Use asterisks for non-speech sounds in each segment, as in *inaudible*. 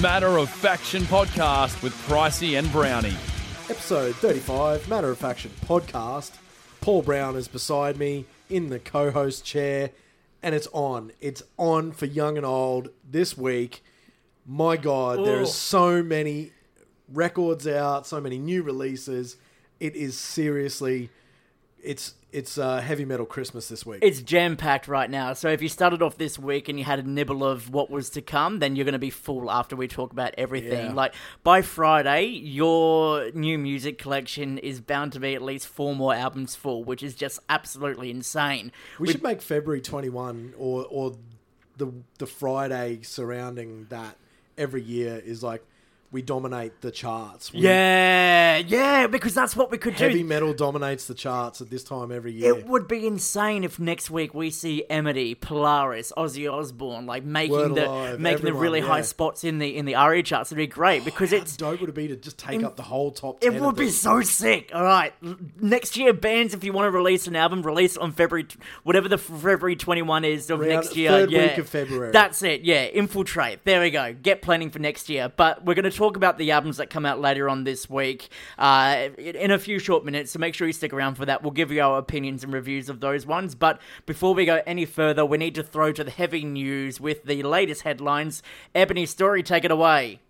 Matter of Faction podcast with Pricey and Brownie. Episode 35, Matter of Faction podcast. Paul Brown is beside me in the co host chair, and it's on. It's on for young and old this week. My God, there are so many records out, so many new releases. It is seriously, it's it's uh, heavy metal Christmas this week. It's jam packed right now. So if you started off this week and you had a nibble of what was to come, then you're going to be full after we talk about everything. Yeah. Like by Friday, your new music collection is bound to be at least four more albums full, which is just absolutely insane. we should make February 21 or or the the Friday surrounding that every year is like we dominate the charts. We- Yeah, yeah, because that's what we could do. Heavy metal dominates the charts at this time every year. It would be insane if next week we see Amity, Polaris, Ozzy Osbourne, like making Word the Alive, making the everyone, really high spots in the in the ARIA charts. It'd be great because How it's dope would it be to just take up the whole top? It would be them? so sick. All right, next year, bands, if you want to release an album, release it on February, whatever the February twenty one is of Round- next year. third yeah, week of February. That's it. Yeah, infiltrate. There we go. Get planning for next year. But we're going to talk about the albums that come out later on this week uh, in a few short minutes. So make sure you stick around for that. We'll give you our opinions and reviews of those ones. But before we go any further, we need to throw to the heavy news with the latest headlines. Ebony Story, take it away.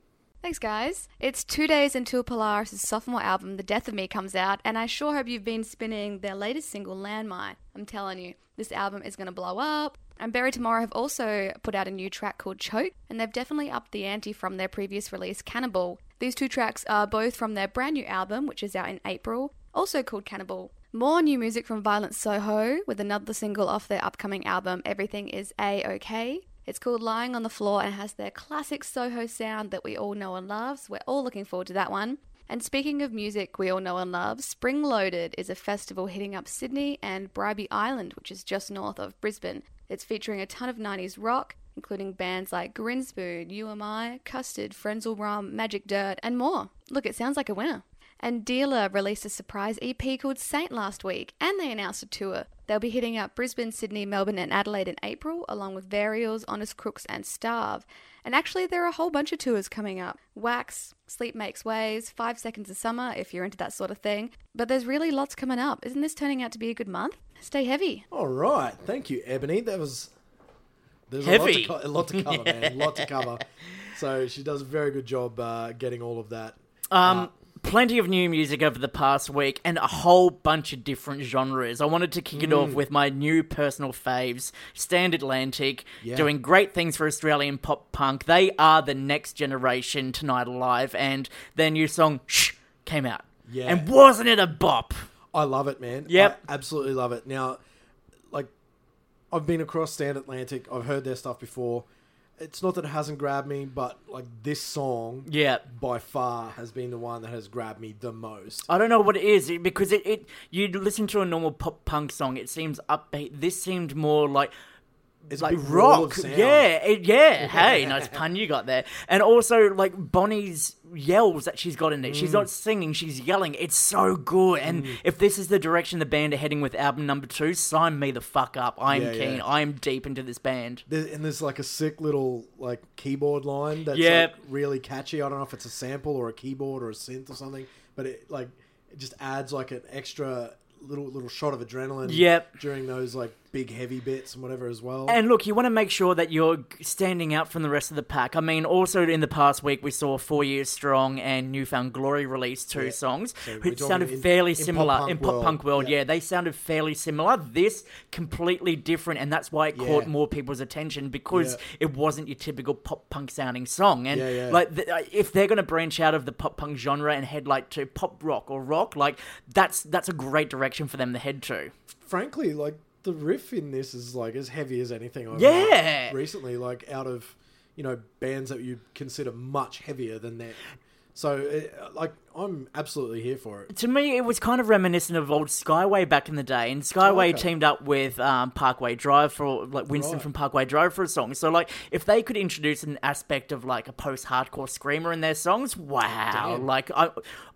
Thanks, guys. It's two days until Polaris' sophomore album, The Death of Me, comes out, and I sure hope you've been spinning their latest single, Landmine. I'm telling you, this album is going to blow up. And Bury Tomorrow have also put out a new track called Choke, and they've definitely upped the ante from their previous release, Cannibal. These two tracks are both from their brand new album, which is out in April, also called Cannibal. More new music from Violent Soho, with another single off their upcoming album, Everything Is A-OK. It's called Lying on the Floor and has their classic Soho sound that we all know and love. So we're all looking forward to that one. And speaking of music we all know and love, Spring Loaded is a festival hitting up Sydney and Bribie Island, which is just north of Brisbane. It's featuring a ton of 90s rock, including bands like Grinspoon, You Am I, Custard, Frenzal Rhomb, Magic Dirt, and more. Look, it sounds like a winner. And Dealer released a surprise EP called Saint last week, and they announced a tour. They'll be hitting up Brisbane, Sydney, Melbourne, and Adelaide in April, along with Varials, Honest Crooks, and Starve. And actually, there are a whole bunch of tours coming up Wax, Sleep Makes Waves, Five Seconds of Summer, if you're into that sort of thing. But there's really lots coming up. Isn't this turning out to be a good month? Stay heavy. All right, thank you, Ebony. That was there's Heavy. A, lot to, co- a lot to cover, man. A lot to *laughs* cover. So she does a very good job uh, getting all of that. Um, plenty of new music over the past week and a whole bunch of different genres. I wanted to kick it Mm. off with my new personal faves, Stand Atlantic, Yeah. doing great things for Australian pop punk. They are the next generation tonight alive, and their new song Shh came out. Yeah. And wasn't it a bop? I love it, man. Yep. I absolutely love it. Now, like, I've been across Stand Atlantic. I've heard their stuff before. It's not that it hasn't grabbed me, but like this song, Yeah. by far has been the one that has grabbed me the most. I don't know what it is because it, it you listen to a normal pop punk song, it seems upbeat. This seemed more like It's like a big roll rock. Yeah, it, yeah. Hey, nice pun you got there. And also like Bonnie's yells that she's got in there. Mm. She's not singing, she's yelling. It's so good. And if this is the direction the band are heading with album number two, sign me the fuck up. I'm Yeah, keen. yeah. I'm deep into this band. There, and there's like a sick little like keyboard line that's like, really catchy. I don't know if it's a sample or a keyboard or a synth or something, but it like it just adds like an extra little little shot of adrenaline. Yep. During those like big heavy bits and whatever as well. And look, you want to make sure that you're standing out from the rest of the pack. I mean, also in the past week, we saw Four Years Strong and Newfound Glory release two Yeah. songs, So which sounded in- fairly in pop similar punk in pop world. punk world. Yeah. Yeah. they sounded fairly similar. This completely different, and that's why it caught more people's attention because Yeah. it wasn't your typical pop punk sounding song. And Yeah, yeah. like, uh, if they're going to branch out of the pop punk genre and head like to pop rock or rock, like that's that's a great direction for them to head to. frankly, like the riff in this is like as heavy as anything I've Yeah. heard recently. Like out of you know bands that you consider much heavier than that So, it, like, I'm absolutely here for it. To me, it was kind of reminiscent of old Skyway back in the day, and Skyway okay. teamed up with um, Parkway Drive for like Winston Right. from Parkway Drive for a song. So, like, if they could introduce an aspect of like a post-hardcore screamer in their songs, wow! Damn. Like, I,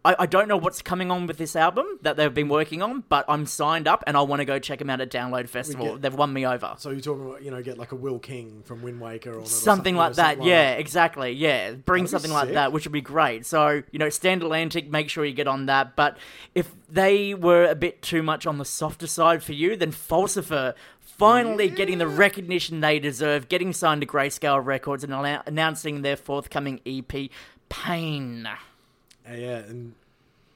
I, I don't know what's coming on with this album that they've been working on, but I'm signed up and I want to go check them out at Download Festival. get- They've won me over. So you're talking about, you know, get like a Will King from Wind Waker or something like that. yeah, exactly. Yeah, bring That'd something like that, which would be great. So you know, Stand Make sure you get on that. But if they were a bit too much on the softer side for you, then Falsifier finally getting the recognition they deserve, getting signed to Greyscale Records and allow- announcing their forthcoming EP, Pain. Yeah, yeah, and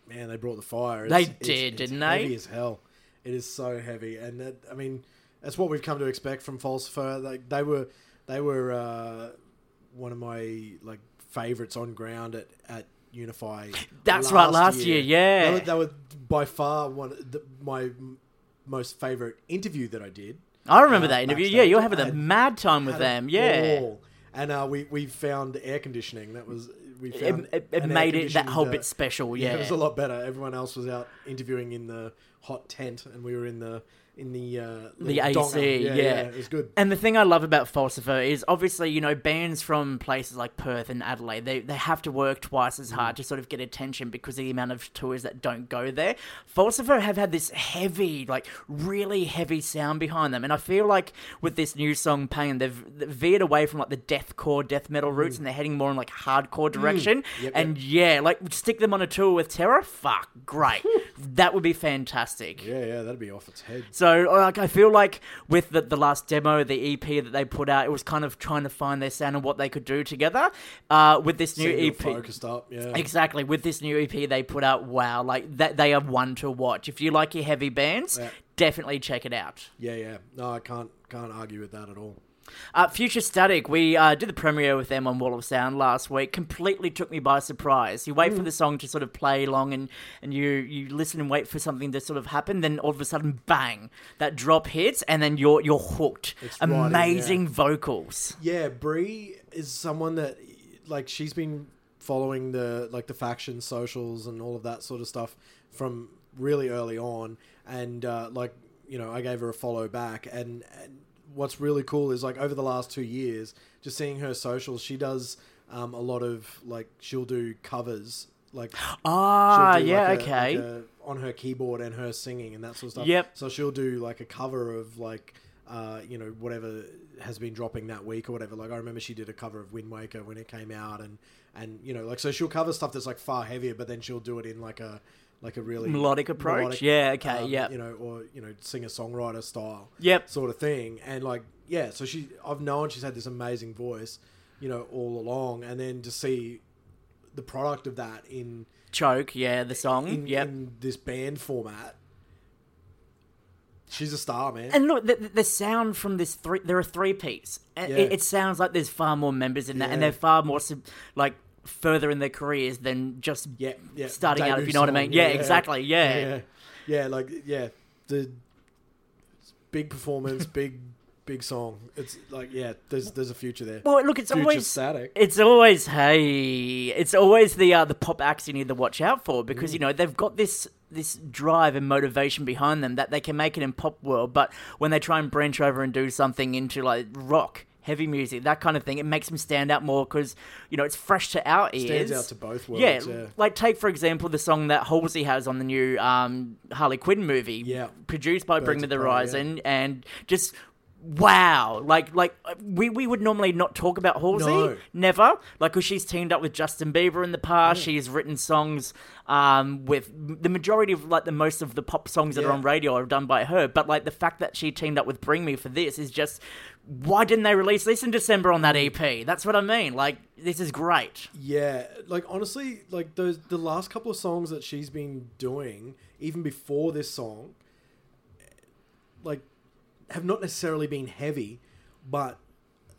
man, they brought the fire. They It's- it's- did, it's didn't they? Heavy as hell. It is so heavy, and that, I mean, that's what we've come to expect from Falsifier. Like they were, they were uh, one of my like favorites on ground at at Unify. *laughs* That's right, last year, yeah. they were, they by far one of the, my most favorite interview that I did. I remember Uh, that interview. Yeah, you're having a mad time with them. Yeah. ball. And uh, we we found air conditioning. That was we It, found it, it an made it that whole bit special, yeah. it was a lot better. Everyone else was out interviewing in the hot tent, and we were in the in the uh, The AC, donger. yeah. it was good. And the thing I love about Falsifier is obviously, you know, bands from places like Perth and Adelaide, they, they have to work twice as Mm. hard to sort of get attention because of the amount of tours that don't go there. Falsifier have had this heavy, like really heavy sound behind them. And I feel like with this new song, Pain, they've they've veered away from like the deathcore, death metal roots and they're heading more in like hardcore direction. Mm. Yep, and yeah, like stick them on a tour with Terror, fuck, great. *laughs* that would be fantastic. Yeah, yeah, that'd be off its head. So, like, I feel like with the, the last demo, the EP that they put out, it was kind of trying to find their sound and what they could do together. Uh, with this new EP, focused up. Yeah, exactly. With this new EP, they put out, wow, like that they are one to watch. If you like your heavy bands, Yeah. definitely check it out. yeah, yeah. No, I can't can't argue with that at all. Uh, Future Static, we uh, did the premiere with them on Wall of Sound last week. Completely took me by surprise. You Mm. wait for the song to sort of play along and, and you, you listen and wait for something to sort of happen, then all of a sudden, bang, that drop hits, and then you're you're hooked. It's right in, Amazing vocals. Yeah, Brie is someone that like she's been following the like the faction socials and all of that sort of stuff from really early on, and uh, like you know I gave her a follow back, and, and what's really cool is like over the last two years, just seeing her socials, she does um, a lot of like she'll do covers like *gasps* Ah, yeah, like, a- okay. like a- on her keyboard and her singing and that sort of stuff. Yep. So she'll do like a cover of like, uh, you know, whatever has been dropping that week or whatever. Like I remember she did a cover of Wind Waker when it came out, and and you know, like so she'll cover stuff that's like far heavier, but then she'll do it in like a like a really Melodic approach? Yeah, okay, um, yeah. You know, or you know, singer songwriter style Yep. sort of thing. And like, yeah, so she, I've known she's had this amazing voice, you know, all along, and then to see the product of that in Choke, yeah, the song. in, yep. in this band format, she's a star, man. And look, the, the sound from this three, there are three piece. Yeah. it, it sounds like there's far more members in that, and they're far more like further in their careers than just yeah, yeah, starting out. If you know what I mean? Yeah, exactly. Yeah. yeah, yeah, like yeah, the big performance, *laughs* big, big song. It's like yeah, there's there's a future there. Well, look, it's Future always static. It's always hey, it's always the uh, the pop acts you need to watch out for because Mm. you know they've got this this drive and motivation behind them that they can make it in pop world, but when they try and branch over and do something into like rock, heavy music, that kind of thing, it makes them stand out more because you know it's fresh to our ears. Stands out to both worlds. Yeah, Yeah, like take for example the song that Halsey has on the new um, Harley Quinn movie, Yeah. produced by Bring Me the Horizon, and just wow, like like uh, we we would normally not talk about Halsey, No. never, like because she's teamed up with Justin Bieber in the past. She's written songs um, with the majority of like the most of the pop songs that are on radio are done by her. But like the fact that she teamed up with Bring Me for this is just. Why didn't they release this in December on that EP? That's what I mean. Like, this is great. Yeah, like honestly, like those the last couple of songs that she's been doing, even before this song, have not necessarily been heavy, but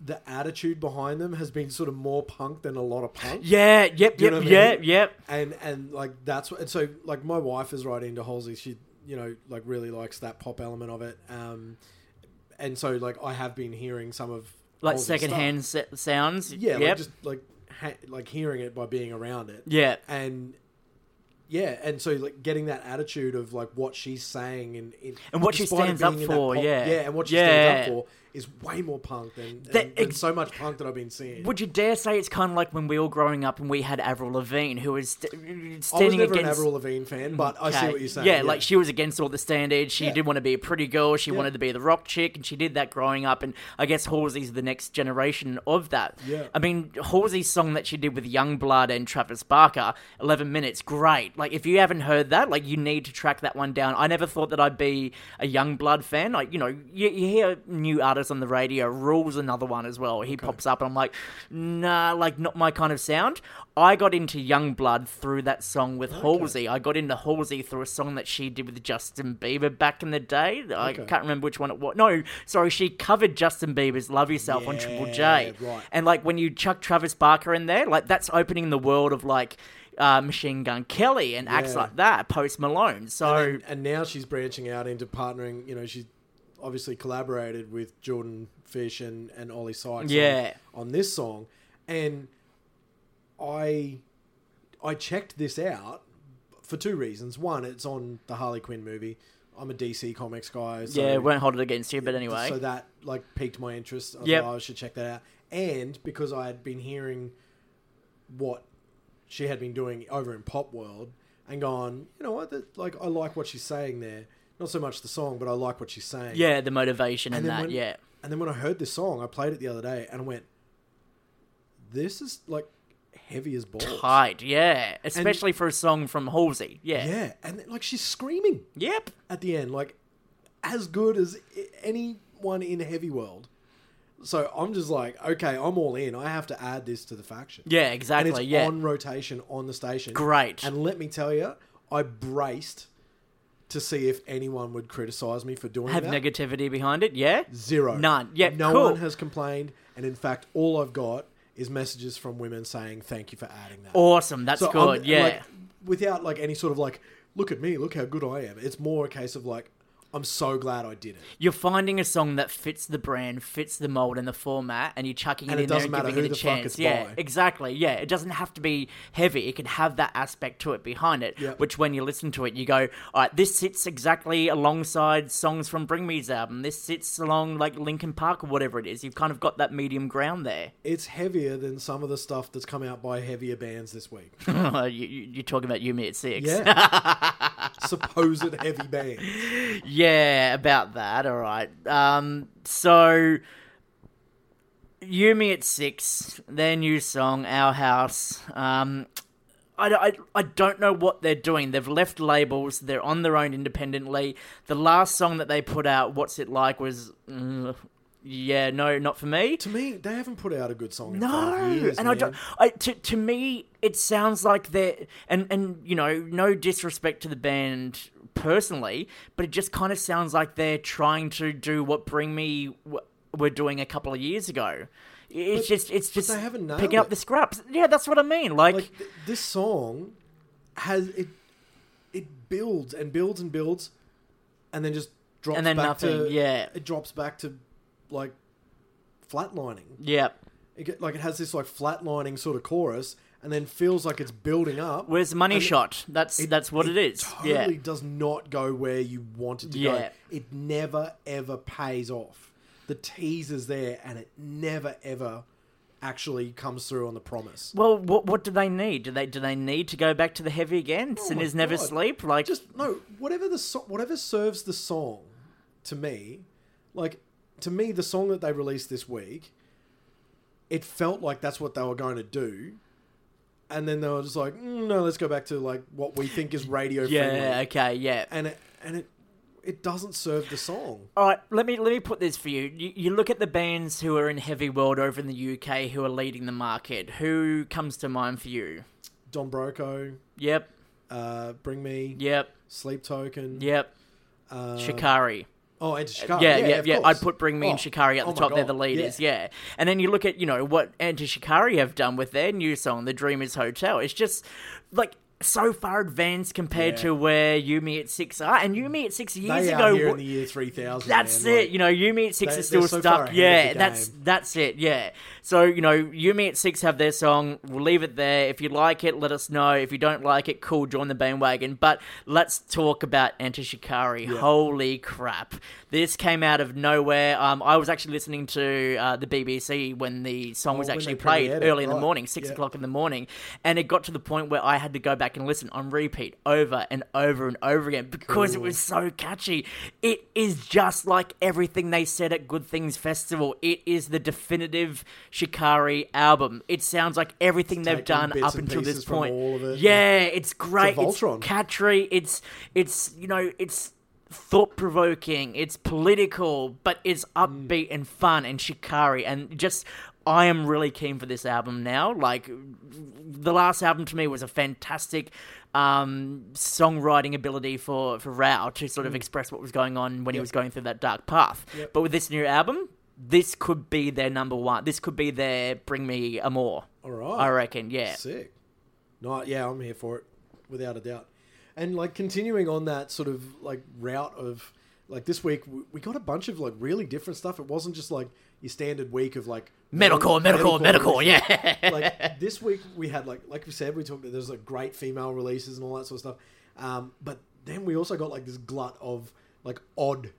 the attitude behind them has been sort of more punk than a lot of punk. *laughs* Yeah, yep, you yep, what I yep, mean? yep. And and like that's what and so like my wife is right into Halsey. She you know like really likes that pop element of it. Um, and so like I have been hearing some of Like Halsey's secondhand se- sounds. Yeah, yep. like just like ha- like hearing it by being around it. Yeah. and yeah, and so like getting that attitude of like what she's saying and in, And what she stands up being in that for, pop- yeah. yeah, and what she Yeah. stands up for is way more punk than, That than, than so much punk that I've been seeing. Would you dare say it's kind of like when we all growing up and we had Avril Lavigne, who was st- I was standing never an against. Avril Lavigne fan, but I see what you're saying. Yeah, like she was against all the standards. She Yeah. did want to be a pretty girl. She Yeah. wanted to be the rock chick, and she did that growing up. And I guess Halsey's the next generation of that. Yeah. I mean, Halsey's song that she did with Yungblud and Travis Barker, 11 minutes, great. Like, if you haven't heard that, like, you need to track that one down. I never thought that I'd be a Yungblud fan. Like, you know, you, you hear new artists on the radio. Rules another one as well. He pops up, and I'm like, nah, like, not my kind of sound. I got into Yungblud through that song with Halsey. I got into Halsey through a song that she did with Justin Bieber back in the day. I Okay. can't remember which one it was. No, sorry, she covered Justin Bieber's "Love Yourself" on Triple J. Right. And like when you chuck Travis Barker in there, like that's opening the world of like uh, Machine Gun Kelly and acts Yeah. like that. Post Malone. So and, and now she's branching out into partnering. You know, she's obviously collaborated with Jordan Fish and and Oli Sykes. on- Yeah. on, this song, and I I checked this out for two reasons. One, it's on the Harley Quinn movie. I'm a DC Comics guy. So, yeah, won't hold it against you. But anyway, so that like piqued my interest. I Yep. I should check that out, and because I had been hearing what she had been doing over in pop world and gone, you know what, that, like I like what she's saying there. Not so much the song, but I like what she's saying. yeah, the motivation and, that. when- yeah, And then when I heard this song, I played it the other day, and I went, "This is like heavy as balls." tight. Yeah, especially for a song from Halsey. Yeah. Yeah, and like she's screaming Yep. at the end, like as good as anyone in heavy world. So I'm just like, okay, I'm all in. I have to add this to the faction. Yeah, and exactly. it's yeah. on rotation on the station. Great. And let me tell you, I braced to see if anyone would criticize me for doing that. Have that. negativity behind it. Yeah. Zero. None. Yeah, No cool. one has complained, and in fact, all I've got is messages from women saying thank you for adding that. Awesome. That's So good. I'm, yeah. like, without like any sort of like, look at me, look how good I am. It's more a case of like, I'm so glad I did it. You're finding a song that fits the brand, fits the mold and the format, and you're chucking And it in there and giving it a chance. yeah, by. exactly. Yeah, it doesn't have to be heavy. It can have that aspect to it behind it, Yep. which when you listen to it, you go, all right, this sits exactly alongside songs from Bring Me's album. This sits along like Linkin Park or whatever it is. You've kind of got that medium ground there. It's heavier than some of the stuff that's come out by heavier bands this week. *laughs* you, you- you're talking about You Me at Six. Yeah. *laughs* Supposed heavy bands. Yeah, about that. All right. Um, so You Me at Six, their new song, Our House. Um, I, I, I don't know what they're doing. They've left labels. They're on their own independently. The last song that they put out, What's It Like, was. mm, yeah, no, not for me. To me, they haven't put out a good song in No, years. and I don't. I, to to me, it sounds like they're and and you know, no disrespect to the band personally, but it just kind of sounds like they're trying to do what Bring Me were doing a couple of years ago. It's just it's just picking up it. the scraps. Yeah, that's what I mean. Like, like th- this song has it it builds and builds and builds and then just drops And then back nothing, to yeah. it drops back to like flatlining yeah. it like it has this like flatlining sort of chorus and then feels like it's building up Where's the money And shot? That's it- that's what it is. It totally yeah. does not go where you want it to Yeah. go it never ever pays off the tease is there and it never ever actually comes through on the promise Well, what what do they need? Do they do they need to go back to the heavy again? Oh Sinners never sleep. Like just no whatever the so- whatever serves the song to me like to me the song that they released this week it felt like that's what they were going to do and then they were just like mm, no let's go back to like what we think is radio yeah. friendly Okay. Yeah. and it and it it doesn't serve the song All right, let me let me put this for you. you. You look at the bands who are in heavy world over in the UK who are leading the market. Who comes to mind for you? Don Broco Yep, uh Bring Me yep, Sleep Token yep. uh, Shikari. Oh and Shikari yeah, yeah, of yeah. I'd put Bring Me Oh, and Shikari at oh the my top. They're the leaders. yeah. Yeah. and then you look at you know what Enter Shikari have done with their new song, "The Dreamers Hotel." It's just like so far advanced compared Yeah. to where You Me at Six are, and You Me at Six years they ago. are here in the year 3000 That's man, it. like- you know, You Me at Six they- is still so stuck. Yeah, that's that's it. Yeah. So, you know, You Me at Six have their song. We'll leave it there. If you like it, let us know. If you don't like it, cool, join the bandwagon. But let's talk about Enter Shikari. Holy crap. This came out of nowhere. Um, I was actually listening to uh, the BBC when the song was Oh, when actually played early in the morning, six Yeah. o'clock in the morning. And it got to the point where I had to go back and listen on repeat over and over and over again because it was so catchy. It is just like everything they said at Good Things Festival. It is the definitive Shikari album. It sounds like everything they've done up until this point. it. Yeah, it's great. It's, Voltron. catchy. It's it's you know it's thought provoking. It's political, but it's Mm. upbeat and fun and Shikari and just. I am really keen for this album now. Like the last album to me was a fantastic um, songwriting ability for for Rou to Mm. sort of express what was going on when he was going through that dark path. But with this new album, this could be their number one. This could be their Bring Me a More. All right. I reckon. Yeah. Sick. No, yeah, I'm here for it, without a doubt. And like continuing on that sort of like route of like this week, we- got a bunch of like really different stuff. It wasn't just like your standard week of like Metalcore, metalcore, metalcore. Yeah. *laughs* like *laughs* this week we had like like we said we talked there's like great female releases and all that sort of stuff um but then we also got like this glut of like odd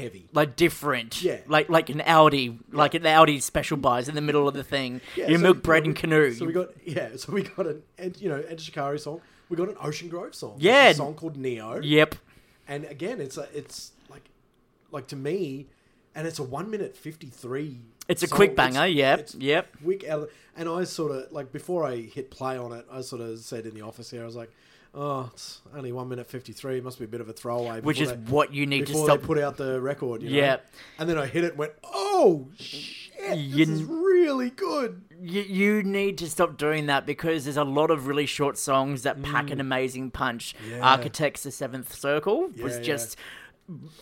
heavy like different. Yeah. Like like an Audi, like an Audi special buys in the middle of the thing. Yeah, Your so milk bread and canoe. so we got yeah so we got an and you know Enter Shikari song we got an Ocean Grove song Yeah. a song called Neo Yep. and again it's a, it's like like to me and it's a 1 minute 53 It's a song. quick banger, yep, it's yep. quick and I sort of like before I hit play on it I sort of said in the office here I was like oh it's only 1 minute 53 it must be a bit of a throwaway Which is they- what you need to before stop. they put out the record you know? Yeah. and then I hit it and went oh shit You this is really good you, you need to stop doing that because there's a lot of really short songs that pack Mm. an amazing punch. Yeah. Architects the Seventh Circle was Yeah, just.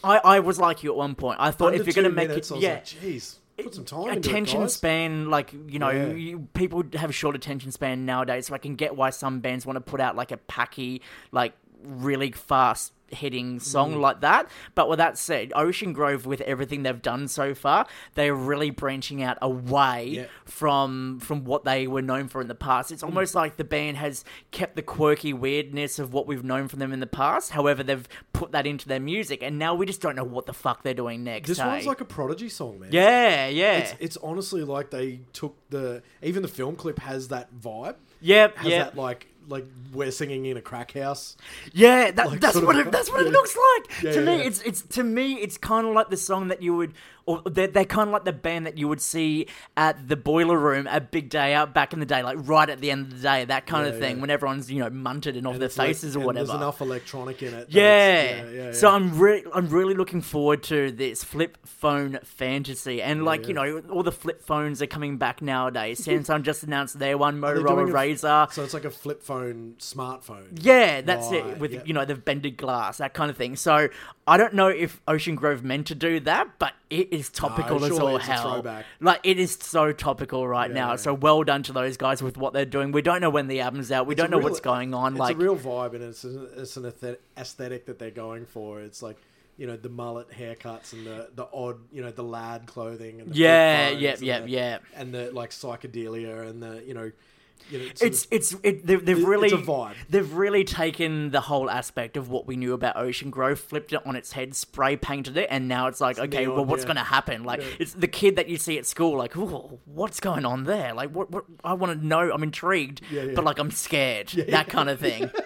I, I was like you at one point. I thought Under if you're going to make it, yeah, like, jeez, put some time attention it, span like you know Yeah. you, people have a short attention span nowadays so i can get why some bands want to put out like a packy like really fast hitting song Mm. like that but with that said ocean grove with everything they've done so far they're really branching out away Yeah. from from what they were known for in the past Mm. it's almost like the band has kept the quirky weirdness of what we've known from them in the past however they've put that into their music and now we just don't know what the fuck they're doing next This hey? one's like a prodigy song, man. yeah yeah It's, it's honestly like they took the even the film clip has that vibe. Yep, Has yep. that like like we're singing in a crack house. Yeah, that, Like, that's what it, that's what it *laughs* looks like. Yeah, to yeah, me, yeah. it's it's to me, it's kind of like the song that you would, or they're, they're kind of like the band that you would see at the boiler room at Big Day Out back in the day, like right at the end of the day, that kind of thing, when everyone's you know munted and off And their it's like- faces or whatever. There's enough electronic in it. Yeah. So. I'm really, I'm really looking forward to this flip phone fantasy, and like you know, all the flip phones are coming back nowadays. *laughs* Samsung just announced their one, Motorola Razr. So it's like a flip phone smartphone. Yeah, that's Right, it. With yep. you know the bended glass, that kind of thing. So I don't know if Ocean Grove meant to do that, but it is topical as all hell. Like it is so topical right now. Yeah. So well done to those guys with what they're doing. We don't know when the album's out. We It's don't know real- what's going on. It's like a real vibe, and it's an, it's an aesthetic that they're going for. It's like you know the mullet haircuts and the the odd you know the lad clothing and the Yeah, yep, yep, yep. and the like psychedelia and the you know, you know it's of- it's it, they've, they've It's a really vibe. they've really taken the whole aspect of what we knew about Ocean Grove, flipped it on its head, spray painted it, and now it's like, okay, neon, well, what's yeah. going to happen? Like, Yeah. it's the kid that you see at school, like, what's going on there? Like, what? what I want to know. I'm intrigued, yeah. but like, I'm scared. that kind of thing. *laughs*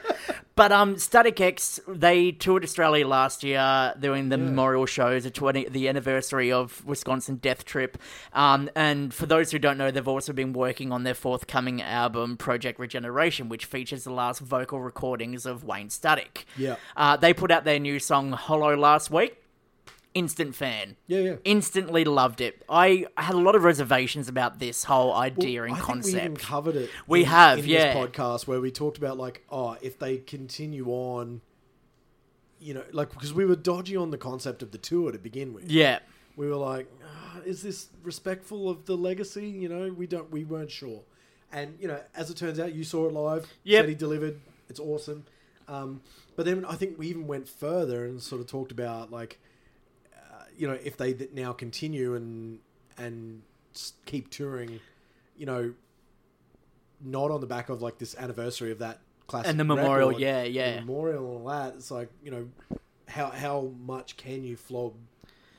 But um, Static X they toured Australia last year doing the memorial shows, the twenty the anniversary of Wisconsin Death Trip. Um, and for those who don't know, they've also been working on their forthcoming album Project Regeneration, which features the last vocal recordings of Wayne Static. Yeah. uh, they put out their new song Hollow last week. Instant fan. Yeah, yeah. Instantly loved it. I had a lot of reservations about this whole idea and I concept. We even covered it. We in- have, in yeah. This podcast where we talked about like, oh, if they continue on, you know, like because we were dodgy on the concept of the tour to begin with. yeah. We were like, ah, is this respectful of the legacy? You know, we don't, we weren't sure. And you know, as it turns out, you saw it live. Yeah, he delivered. It's awesome. Um, but then I think we even went further and sort of talked about like, you know, if they now continue and and keep touring, you know, not on the back of like this anniversary of that classic And the memorial, record, yeah, the yeah. memorial and all that. It's like you know, how how much can you flog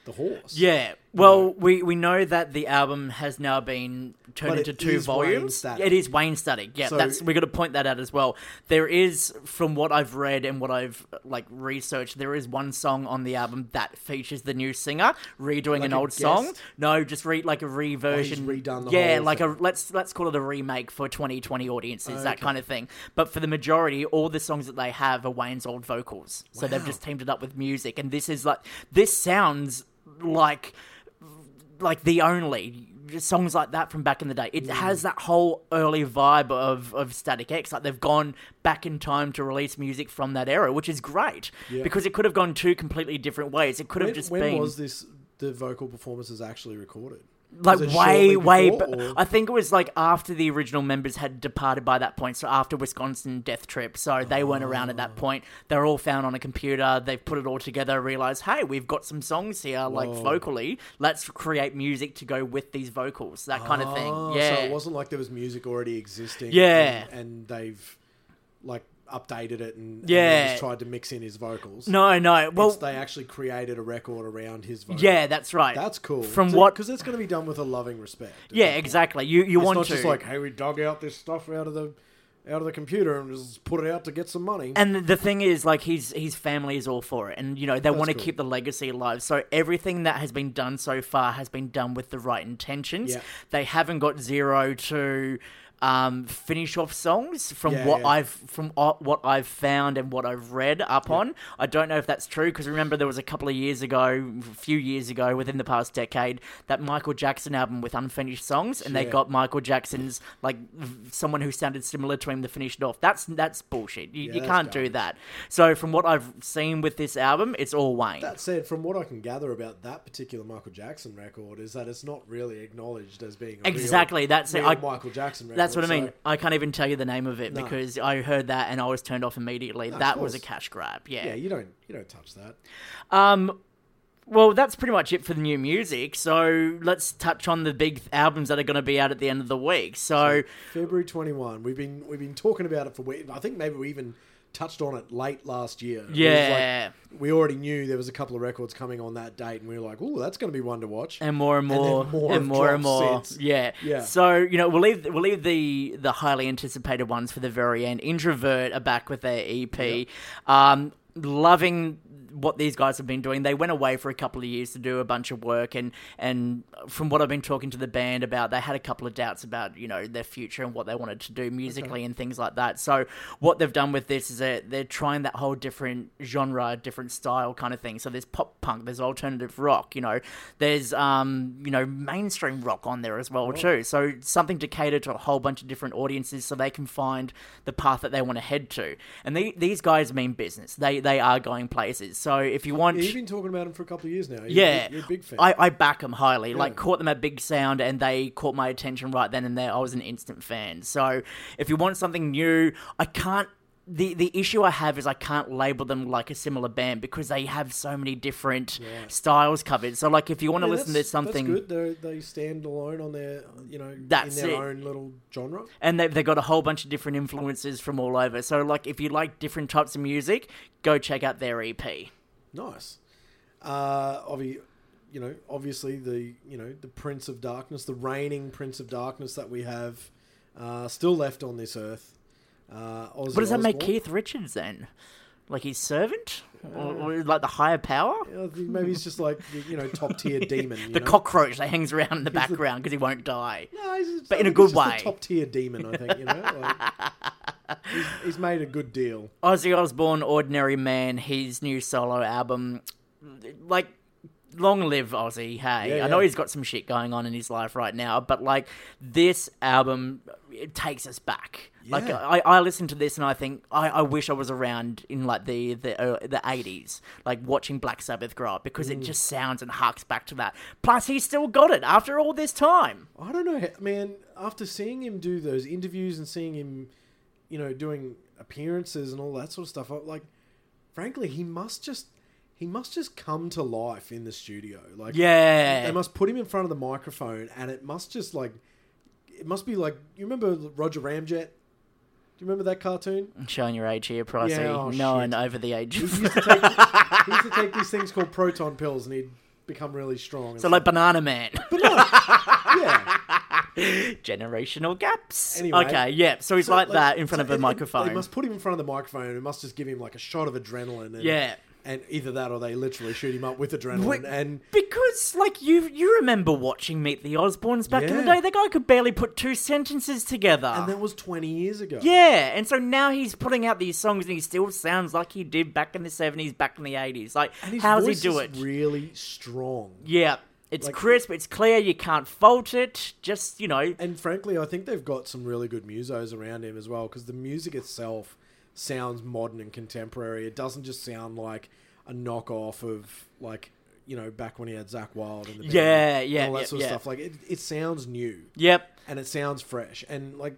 the horse? Yeah. Well, we, we know that the album has now been turned But it into two is Wayne volumes. static. It is Wayne static. Yeah, So- that's we're going to point that out as well. There is, from what I've read and what I've like researched, there is one song on the album that features the new singer redoing an a old song. guest? No, just read like a oh, reversion. redone the yeah, whole like a let's let's call it a remake for 2020 audiences, that kind of thing. But for the majority, all the songs that they have are Wayne's old vocals. So they've just teamed it up with music, and this is like this sounds like like the only songs like that from back in the day. Mm. It has that whole early vibe of of Static X. Like they've gone back in time to release music from that era, which is great Yeah. because it could have gone two completely different ways. It could have When, just when been was this? The vocal performances actually recorded. Like way way. before, or- I think it was like after the original members had departed by that point. So after Wisconsin Death Trip, so they weren't around at Oh. that ah. point. They're all found on a computer. They've put it all together. Realized, hey, we've got some songs here, like vocally. Let's create music to go with these vocals. That kind of thing. Oh, Yeah. So it wasn't like there was music already existing. Yeah. And, and they've like updated it and, and Yeah. then just tried to mix in his vocals. No, no. Well, they actually created a record around his vocals. yeah, that's right. That's cool. From what- Because it's going to be done with a loving respect. yeah, exactly. You you It's want not to just like, hey, we dug out this stuff out of the out of the computer and just put it out to get some money. And the- the thing is, like, his his family is all for it, and you know they want to cool. keep the legacy alive. So everything that has been done so far has been done with the right intentions. Yeah. They haven't got zero to um, finish off songs from Yeah, what yeah. I've from uh, what I've found and what I've read up on. I don't know if that's true because remember there was a couple of years ago, a few years ago, within the past decade, that Michael Jackson album with unfinished songs, and they Yeah. got Michael Jackson's like v- someone who sounded similar to him to finish it off. That's that's bullshit. You, you that's can't do garbage. that. So from what I've seen with this album, it's all Wayne. That said, from what I can gather about that particular Michael Jackson record, is that it's not really acknowledged as being a real- Exactly, that's it. real I- Michael Jackson record. That's what I mean. so- I can't even tell you the name of it No. because I heard that and I was turned off immediately. of that was a cash grab. Yeah. yeah, you don't you don't touch that. Um. Well, that's pretty much it for the new music. So let's touch on the big albums that are going to be out at the end of the week. So February twenty one. We've been we've been talking about it for weeks. I think maybe we even touched on it late last year. Yeah. like, we already knew there was a couple of records coming on that date, and we were like, "Oh, that's going to be one to watch." and more and more more and more and more. since. Yeah. Yeah. So you know we'll leave we'll leave the the highly anticipated ones for the very end. Introvert are back with their EP. Um, loving what these guys have been doing. They went away for a couple of years to do a bunch of work, and and from what I've been talking to the band about, they had a couple of doubts about you know their future and what they wanted to do musically and things like that. So what they've done with this is that they're trying that whole different genre, different style kind of thing. So there's pop punk, there's alternative rock, you know, there's um you know mainstream rock on there as well too. So something to cater to a whole bunch of different audiences, so they can find the path that they want to head to. And the, these guys mean business. They they are going places. So if you want. Yeah, you've been talking about them for a couple of years now. You're, Yeah, you're a big fan. I, I back them highly. Like caught them at Big Sound, and they caught my attention right then and there. I was an instant fan. So if you want something new, I can't. The the issue I have is I can't label them like a similar band because they have so many different styles covered. So like if you want to Yeah, listen to something. That's good. They're, they stand alone on their, you know, That's in their it. own little genre. and they've, they've got a whole bunch of different influences from all over. So, like, if you like different types of music, go check out their EP. Nice. Uh, obvi- you know, obviously the you know the Prince of Darkness, the reigning Prince of Darkness that we have, uh, still left on this earth. Uh, Ozzy What does that make Keith Richards then? Like his servant, or, or like the higher power? I think maybe he's just like you know top tier *laughs* demon. You the know? cockroach that hangs around in the He's background because he won't die. No, he's just, But I in a good way. Top tier demon, I think. You know, like, he's, he's made a good deal. Ozzy Osbourne, Ordinary Man, his new solo album, like. Long live Ozzy, hey. Yeah, I know he's got some shit going on in his life right now, but like this album, it takes us back. Like I, I listen to this and I think I, I wish I was around in like the the uh, the eighties, like watching Black Sabbath grow up because Mm. it just sounds and harks back to that. Plus, he's still got it after all this time. I don't know, man. After seeing him do those interviews and seeing him, you know, doing appearances and all that sort of stuff, I, like, frankly, he must just he must just come to life in the studio. Like Yeah. they must put him in front of the microphone, and it must just like it must be like you remember Roger Ramjet. Do you remember that cartoon? I'm *laughs* showing your age here, Pricey. Yeah, oh, no one over the age. He used to take, *laughs* he used to take these things called proton pills, and he'd become really strong. so like Banana Man. *laughs* stuff. yeah, Generational gaps. Anyway, okay, yeah. So he's So, like, that in front so of a microphone. They must put him in front of the microphone, and it must just give him like a shot of adrenaline. And, Yeah. And either that or they literally shoot him up with adrenaline. Wait, and Because, like, you you remember watching Meet the Osbournes back in the day? The guy could barely put two sentences together. and that was twenty years ago. yeah, and so now he's putting out these songs and he still sounds like he did back in the 70s, back in the 80s. Like, how does he do it? Really strong. yeah, it's Like- crisp, it's clear, you can't fault it. Just, you know, And frankly, I think they've got some really good musos around him as well because the music itself sounds modern and contemporary. It doesn't just sound like a knockoff of like you know back when he had Zakk Wylde and the band Yeah, and yeah, all that yeah, sort of yeah. stuff. Like it, it sounds new yep, and it sounds fresh and like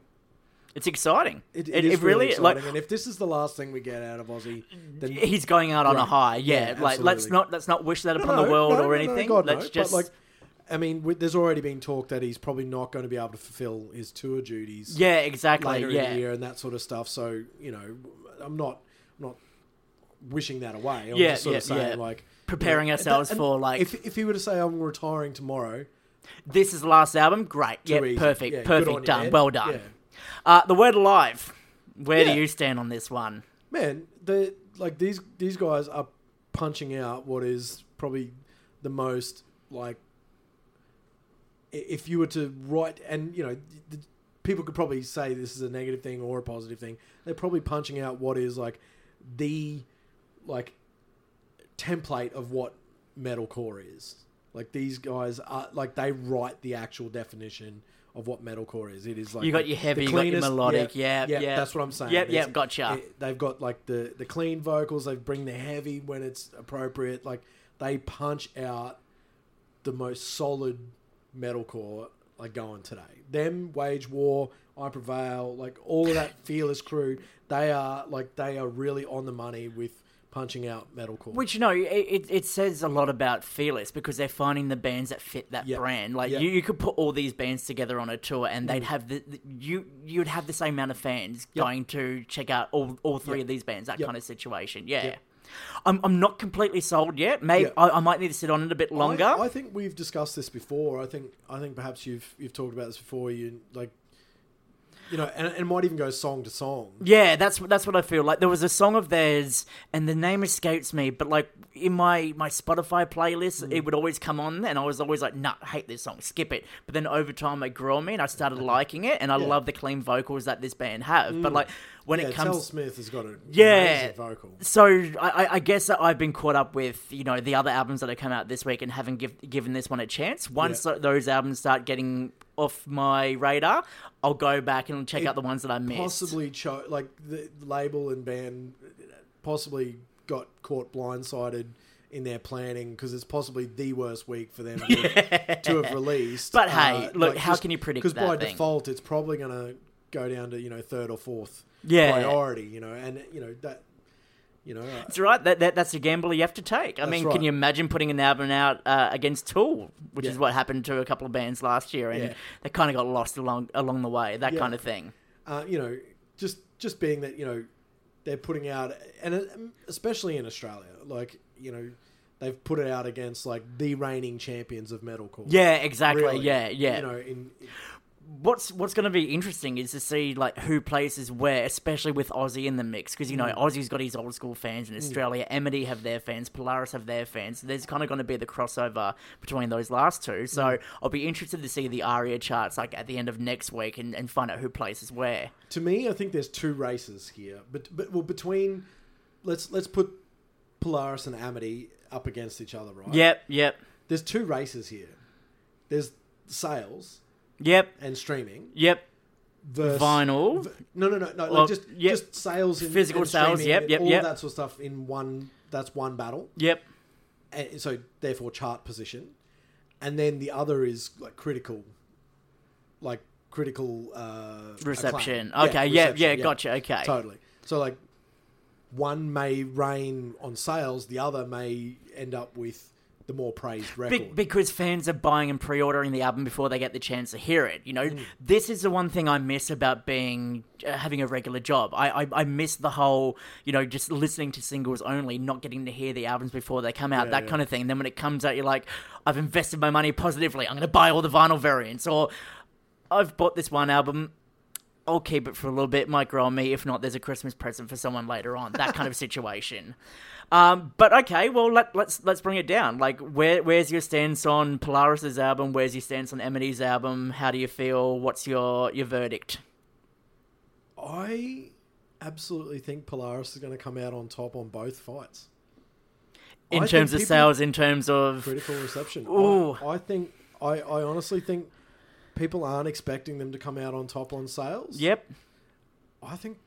it's exciting. it, it, it is it really, really like, exciting. and if this is the last thing we get out of Ozzy, then he's going out on a high. Yeah, Yeah, like let's not let's not wish that No, upon no, the world no, or anything. God, let's just like, I mean, there's already been talk that he's probably not going to be able to fulfill his tour duties. yeah, exactly. later yeah, in the year and that sort of stuff. So you know, I'm not, I'm not wishing that away. I'm Yeah, just sort yeah, of saying yeah. like Preparing you know, ourselves and for, like- if if he were to say I'm retiring tomorrow, this is the last album. Great. Yeah, easy. perfect. Yeah, perfect. done. Well done. Uh, the word alive. Where do you stand on this one? Man, the like these these guys are punching out what is probably the most like if you were to write and you know the, people could probably say this is a negative thing or a positive thing. They're probably punching out what is like the like template of what metalcore is. Like these guys are like they write the actual definition of what metalcore is. It is like You got your heavy, the you got your melodic, yeah, yeah. that's what i'm saying. Yep, yep, gotcha. it- they've got like the the clean vocals. They bring the heavy when it's appropriate. Like they punch out the most solid metalcore like going today them wage war i prevail like all of that *laughs* fearless crew they are like they are really on the money with punching out metalcore Which you know, it, it, says a lot about Fearless because they're finding the bands that fit that Yep. brand. Like Yep. you, you could put all these bands together on a tour, and Mm. they'd have the, the you you'd have the same amount of fans going to check out all, all three Yep. of these bands. That Yep. kind of situation. Yeah, Yep. I'm I'm not completely sold yet. Maybe Yeah. I, I might need to sit on it a bit longer. I, I think we've discussed this before. I think I think perhaps you've you've talked about this before. You like, you know, and, and it might even go song to song. Yeah, that's that's what I feel like. There was a song of theirs, and the name escapes me. But like in my my Spotify playlist, Mm. it would always come on, and I was always like, "Nah, I hate this song, skip it." But then over time, it grew on me, and I started liking it, and I Yeah. love the clean vocals that this band have. But like when yeah, it Telle comes, Smith has got a Yeah. vocal. so I, I- guess I've been caught up with you know the other albums that have come out this week and haven't give, given this one a chance. Once Yeah. those albums start getting off my radar, I'll go back and check It out the ones that I missed. Possibly, cho- like the label and band, possibly got caught blindsided in their planning because it's possibly the worst week for them *laughs* to, to have released. Uh, But hey, look, how can you predict Because by thing? default, it's probably going to go down to you know third or fourth Yeah. priority. You know, and you know that. You know, uh, It's right. That, that that's a gamble you have to take. I mean, right. can you imagine putting an album out uh, against Tool, which is what happened to a couple of bands last year, and Yeah. they kind of got lost along along the way. That Yeah. kind of thing. uh, you know, just just being that you know they're putting out, and especially in Australia, like you know, they've put it out against like the reigning champions of metalcore. Yeah, exactly. Really. Yeah, yeah. You know, in what's what's going to be interesting is to see like who places where, especially with Ozzy in the mix, because you know Mm. Ozzy's got his old school fans in Australia. Amity have their fans, Polaris have their fans. There's kind of going to be the crossover between those last two. So Mm. I'll be interested to see the ARIA charts like at the end of next week and, and find out who places where. to me, I think there's two races here, but but well between let's let's put Polaris and Amity up against each other, right? Yep, yep, There's two races here. There's sales yep, and streaming yep. versus Vinyl. v- No, no, no, no. Well, like just yep. just sales and Physical and sales, yep, yep, all yep. that sort of stuff in one. That's one battle. Yep. and so therefore chart position, and then the other is like critical, like critical uh, Reception. acclaim. Okay, yeah, reception, yeah, gotcha, okay. totally. So like one may reign on sales, the other may end up with the more praised Be- record. because fans are buying and pre-ordering the album before they get the chance to hear it. You know, Mm. this is the one thing I miss about being uh, having a regular job. I, I I miss the whole you know just listening to singles only, not getting to hear the albums before they come out, Yeah, that yeah. kind of thing. And then when it comes out, you're like, I've invested my money positively. I'm going to buy all the vinyl variants, or I've bought this one album. I'll keep it for a little bit, might grow on me. If not, there's a Christmas present for someone later on. That kind of *laughs* situation. Um, but okay, well let, let's let's bring it down. Like, where where's your stance on Polaris's album? Where's your stance on Amity's album? How do you feel? What's your your verdict? I absolutely think Polaris is going to come out on top on both fights. In I terms of people- sales, in terms of critical reception. Ooh. I, I think I, I honestly think people aren't expecting them to come out on top on sales. yep, I think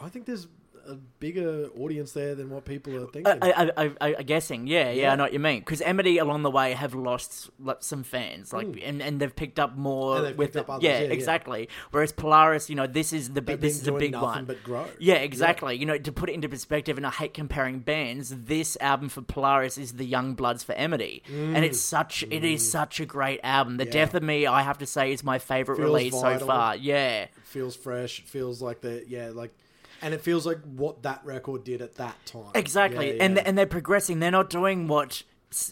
I think there's a bigger audience there than what people are thinking. I, I, I, I, I guessing, yeah, yeah, Yeah. I know what you mean. Because Amity along the way have lost like, some fans, like, and, and they've picked up more Mm. And with picked up others, yeah, yeah, yeah. exactly. Whereas Polaris, you know, this is the big, this is a big nothing one. but grow. Yeah, exactly. You know, to put it into perspective, and I hate comparing bands. This album for Polaris is the Youngbloods for Amity, and it's such it is such a great album. The Mm. Yeah. Death of Me, I have to say, is my favorite Feels release so far. Yeah, It feels fresh. It feels like the yeah, like, and it feels like what that record did at that time. exactly. Yeah, And yeah. and they're progressing. They're not doing what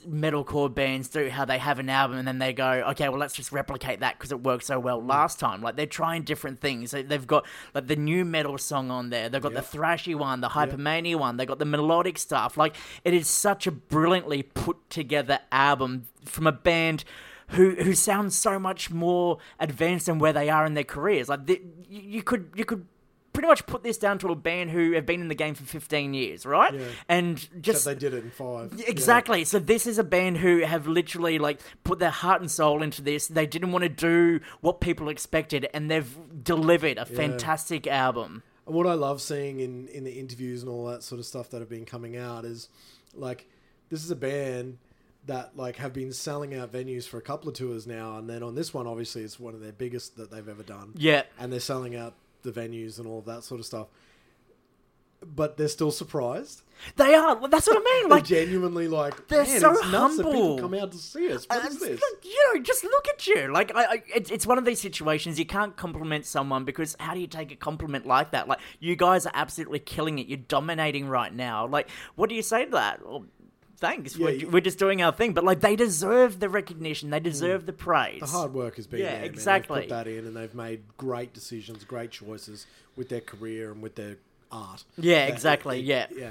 metalcore bands do, how they have an album and then they go, okay, well let's just replicate that because it worked so well Mm. last time. Like they're trying different things. They- They've got like the nu metal song on there. They've got Yep. the thrashy one, the hypermania one. They've got the melodic stuff. Like it is such a brilliantly put together album from a band. Who, who sounds so much more advanced than where they are in their careers? Like the, you could you could pretty much put this down to a band who have been in the game for 15 years, right? Yeah. And Except just they did it in five. Yeah. Exactly. So this is a band who have literally like put their heart and soul into this. They didn't want to do what people expected, and they've delivered a fantastic album. What I love seeing in, in the interviews and all that sort of stuff that have been coming out is like this is a band that like have been selling out venues for a couple of tours now and then on this one obviously it's one of their biggest that they've ever done. Yeah. And they're selling out the venues and all of that sort of stuff. But they're still surprised. They are. Well, That's what I mean. *laughs* Like They're genuinely like, They're man, so it's nuts that people humble. come out to see us. What uh, is this? look, you know, just look at you. Like, I, I it's, it's one of these situations you can't compliment someone because how do you take a compliment like that? Like, you guys are absolutely killing it. You're dominating right now. Like, what do you say to that? Well, thanks. Yeah, we're, you- we're just doing our thing. But like, they deserve the recognition. They hmm. deserve the praise. The hard work has been Yeah, there. exactly. They've put that in, and they've made great decisions, great choices with their career and with their art. Yeah, That- exactly, it- yeah. yeah.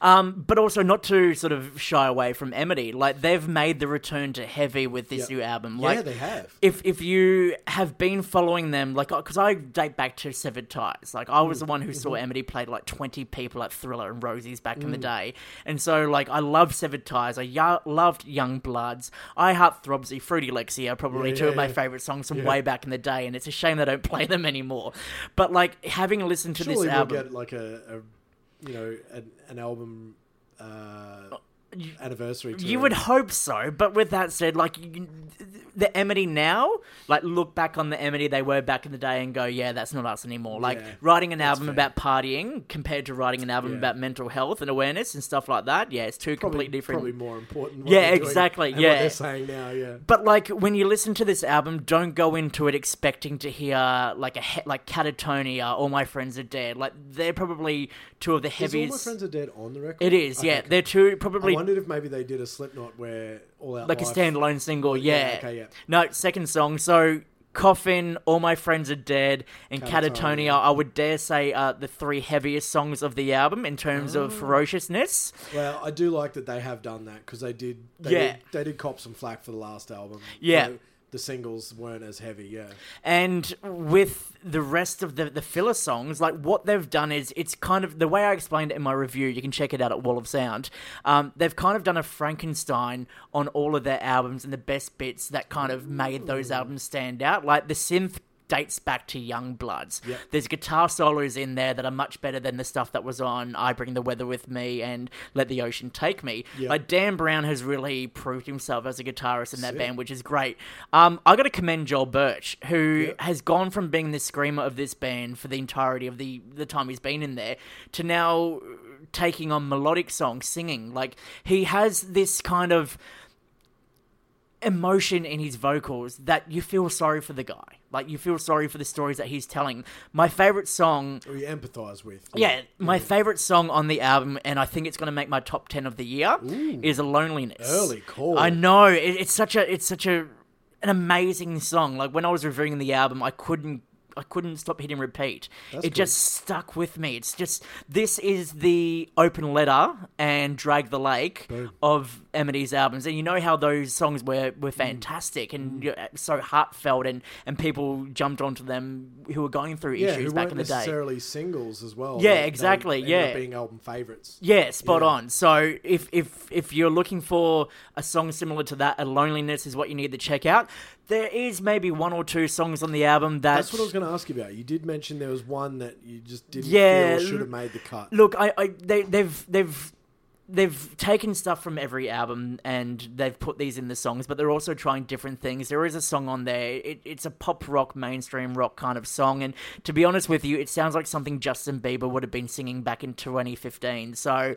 Um, but also not to sort of shy away from Amity. Like they've made the return to heavy with this Yep. new album. Yeah, Like they have. if if you have been following them, like because I date back to Severed Ties. Like I Mm. was the one who saw Mm-hmm. Amity played like twenty people at Thriller and Rosie's back Mm. in the day, and so like I loved Severed Ties. I ya- loved Youngbloods. I Heart Throbsy, Fruity Lexia are probably Yeah, two of my yeah. favorite songs from Yeah. way back in the day, and it's a shame they don't *laughs* play them anymore. But like having listened to Surely this we'll album, get like a, a you know, an, an album uh, anniversary. To You would hope so, but with that said, like you, the Amity now, like look back on the Amity they were back in the day and go, yeah, that's not us anymore. Like Yeah, writing an album fair. about partying compared to writing an album Yeah. about mental health and awareness and stuff like that. Yeah, it's two probably, completely different. Probably more important. Yeah, exactly, yeah. what they're saying now. Yeah. But like when you listen to this album, don't go into it expecting to hear like a he- like Catatonia, All My Friends Are Dead. Like they're probably two of the Is all my heaviest. friends are dead on the record. It is, Okay, yeah. okay. They're two probably wondered if maybe they did a Slipknot where all out like a standalone single. Yeah. okay, yeah. No, second song. So Coffin, All My Friends Are Dead, and Catatonia. Catatonia. I would dare say are the three heaviest songs of the album in terms Oh. of ferociousness. Well, I do like that they have done that because they did. They Yeah. did, they did cop some flack for the last album. Yeah. The, the singles weren't as heavy. Yeah, And with the rest of the, the filler songs, like what they've done is it's kind of the way I explained it in my review. You can check it out at Wall of Sound. Um, they've kind of done a Frankenstein on all of their albums and the best bits that kind of made those albums stand out. Like the synth dates back to Youngbloods. Yep. There's guitar solos in there that are much better than the stuff that was on I Bring the Weather with Me and Let the Ocean Take Me. Yep. Like Dan Brown has really proved himself as a guitarist in that Sick. band, which is great. Um, I got to commend Joel Birch, who Yep. has gone from being the screamer of this band for the entirety of the the time he's been in there to now taking on melodic songs, singing. Like he has this kind of emotion in his vocals that you feel sorry for the guy. Like you feel sorry for the stories that he's telling. My favorite song Or you empathise with. yeah, my favorite song on the album, and I think it's going to make my top ten of the year, is "Loneliness." Early call. I know it, it's such a it's such a an amazing song. Like when I was reviewing the album, I couldn't I couldn't stop hitting repeat. That's it cool. just stuck with me. It's just this is the open letter and drag the lake Boom. of Amity's albums, and you know how those songs were Mm. were fantastic and you know, so heartfelt, and and people jumped onto them who were going through Yeah, issues back in the day. necessarily singles as well. Yeah, They- they exactly, ended yeah. being album favourites. Yeah, spot Yeah. on. So if if if you're looking for a song similar to that, a loneliness is what you need to check out. There is maybe one or two songs on the album that That's what I was going to ask you about. You did mention there was one that you just didn't Yeah, feel should have made the cut. look. I, I they they've they've they've taken stuff from every album and they've put these in the songs, but they're also trying different things. There is a song on there. It, it's a pop rock, mainstream rock kind of song, and to be honest with you, it sounds like something Justin Bieber would have been singing back in 2015. So.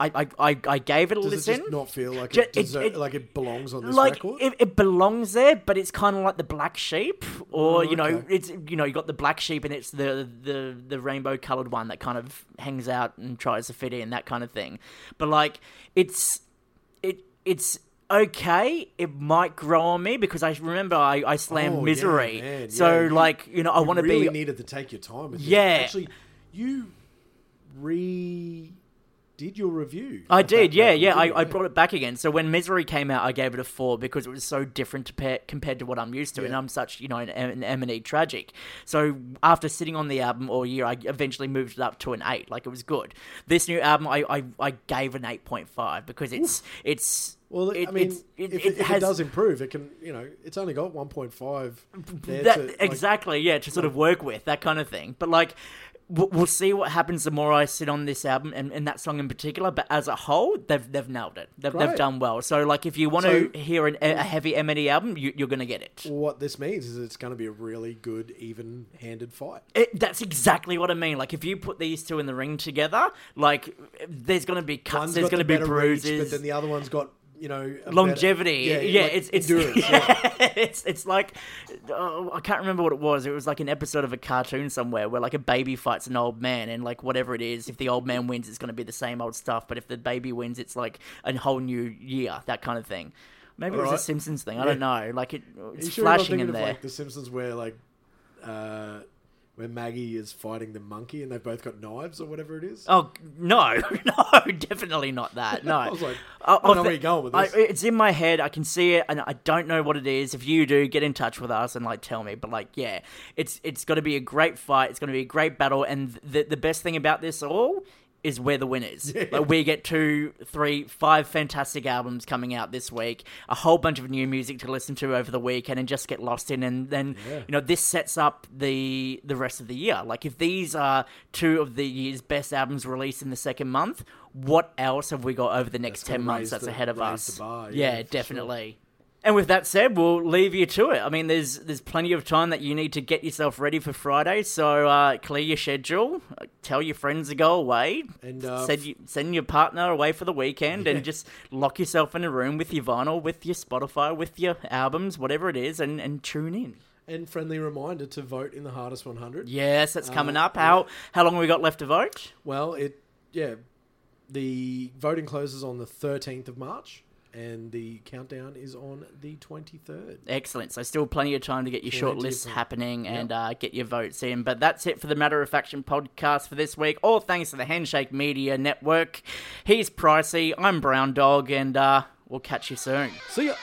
I, I, I, gave it a listen. Does listen. it just not feel like it, it- it- like it belongs on this like record? it, it belongs there, but it's kind of like the black sheep, or Oh, you know, okay. it's you know, you got the black sheep, and it's the the the rainbow colored one that kind of hangs out and tries to fit in that kind of thing. But like, it's it it's okay. It might grow on me because I remember I I slammed Oh, misery, man, so yeah, like you know, I want to be really be needed to take your time with Yeah. this. Actually, you re did your review. I did, yeah, yeah. I, I brought it back again. So when Misery came out, I gave it a four because it was so different to pair, compared to what I'm used to, and I'm such, you know, an, an M&E tragic. So after sitting on the album all year, I eventually moved it up to an eight. Like it was good. This new album, I, I, I gave an eight point five because it's it's. Well, it, I mean, it's- it, if, it if has it does improve, it can. You know, it's only got one point five. that exactly yeah to sort of work with that kind of thing but like we'll, see what happens the more i sit on this album and, and that song in particular but as a whole they've they've nailed it. They've, they've done well. So like if you want So- to hear an, a heavy m&e album you, you're gonna get it. What this means is it's going to be a really good, even-handed fight. it that's exactly what i mean. Like if you put these two in the ring together like there's gonna be cuts One's there's gonna the be better reach, bruises. but then the other one's got you know longevity. better- yeah, like it's it's *laughs* yeah. it's it's like oh, I can't remember what it was. It was like an episode of a cartoon somewhere where like a baby fights an old man, and like whatever it is, if the old man wins, it's going to be the same old stuff. But if the baby wins, it's like a whole new year, that kind of thing. Maybe it was a Simpsons thing. I don't know. Like it, it's you sure you're not flashing thinking in of there. like The Simpsons, where like uh, where Maggie is fighting the monkey, and they've both got knives or whatever it is? Oh no, *laughs* no, definitely not that. No, *laughs* I was like, I- I don't oh, know I where you're going with I- this. it's in my head. I can see it, and I don't know what it is. If you do, get in touch with us and like tell me. But like, yeah, it's it's got to be a great fight. It's going to be a great battle. And the the best thing about this all is we're the winners. *laughs* Like we get two, three, five fantastic albums coming out this week. A whole bunch of new music to listen to over the weekend and just get lost in. And then Yeah. you know this sets up the the rest of the year. Like if these are two of the year's best albums released in the second month, what else have we got over the next That's ten months that's the- ahead of us? bar, yeah, yeah, for sure. And with that said, we'll leave you to it. I mean, there's there's plenty of time that you need to get yourself ready for Friday. So uh, clear your schedule, uh, tell your friends to go away, And, uh, send you, send your partner away for the weekend, and just lock yourself in a room with your vinyl, with your Spotify, with your albums, whatever it is, and, and tune in. And friendly reminder to vote in the hardest 100. Yes, that's coming Uh, up. How how long have we got left to vote? Well, it yeah, the voting closes on the 13th of March, and the countdown is on the 23rd. Excellent. So still plenty of time to get your short lists time. happening and uh, get your votes in. But that's it for the Matter of Faction podcast for this week. All thanks to the Handshake Media Network. He's Pricey. I'm Brown Dog, and uh, we'll catch you soon. See ya.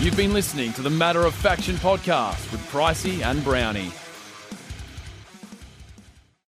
You've been listening to the Matter of Faction podcast with Pricey and Brownie.